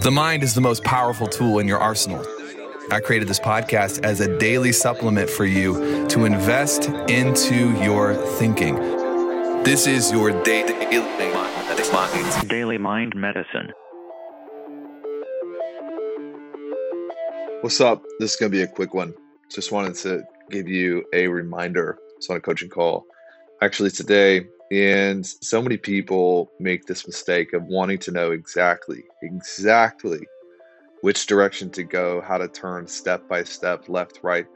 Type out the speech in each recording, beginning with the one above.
The mind is the most powerful tool in your arsenal. I created this podcast as a daily supplement for you to invest into your thinking. This is your daily Daily Mind Medicine. What's up? This is going to be a quick one. Just wanted to give you a reminder. It's on a coaching call actually today. And so many people make this mistake of wanting to know exactly, exactly which direction to go, how to turn step by step, left, right.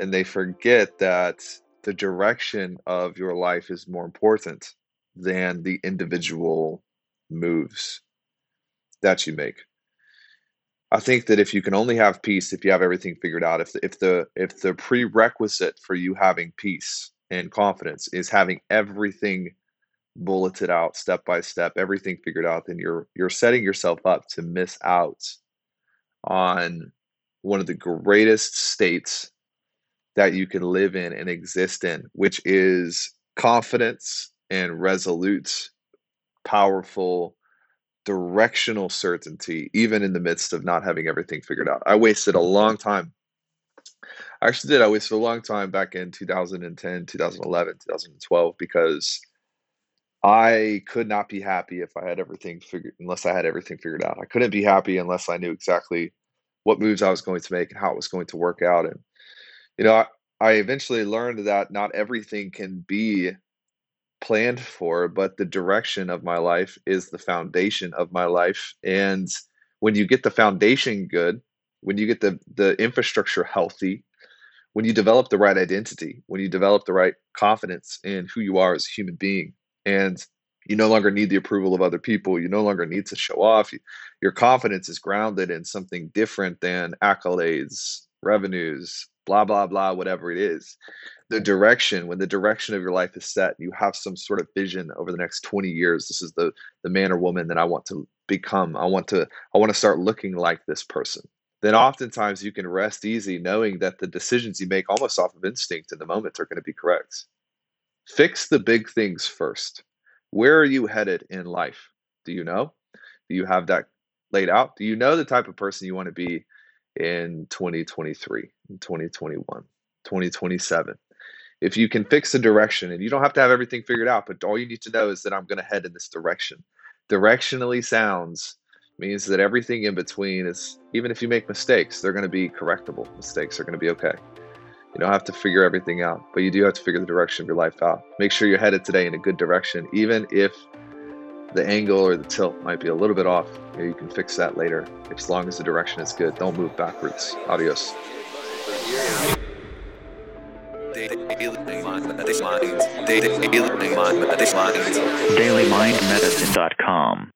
And they forget that the direction of your life is more important than the individual moves that you make. I think that if you can only have peace if you have everything figured out, if the, if the if the prerequisite for you having peace and confidence is having everything bulleted out step by step, everything figured out, then you're you're setting yourself up to miss out on one of the greatest states that you can live in and exist in, which is confidence and resolute, powerful, directional certainty, even in the midst of not having everything figured out. I wasted a long time I actually did. I wasted a long time back in 2010, 2011, 2012 because I could not be happy if I had everything figured unless I had everything figured out. I couldn't be happy unless I knew exactly what moves I was going to make and how it was going to work out. And you know, I, I eventually learned that not everything can be planned for, but the direction of my life is the foundation of my life. And when you get the foundation good, when you get the the infrastructure healthy, when you develop the right identity, when you develop the right confidence in who you are as a human being, and you no longer need the approval of other people, you no longer need to show off. Your confidence is grounded in something different than accolades, revenues, blah blah blah, whatever it is. The direction, when the direction of your life is set, you have some sort of vision over the next 20 years. This is the the man or woman that I want to become. I want to I want to start looking like this person then oftentimes you can rest easy knowing that the decisions you make almost off of instinct in the moment are going to be correct. Fix the big things first. Where are you headed in life? Do you know? Do you have that laid out? Do you know the type of person you want to be in 2023, in 2021, 2027? If you can fix the direction, and you don't have to have everything figured out, but all you need to know is that I'm going to head in this direction. Directionally sounds means that everything in between is even if you make mistakes they're going to be correctable. Mistakes are going to be okay. You don't have to figure everything out but you do have to figure the direction of your life out. Make sure you're headed today in a good direction even if the angle or the tilt might be a little bit off. You, you can fix that later. As long as the direction is good don't move backwards. Adios. DailyMindMedicine.com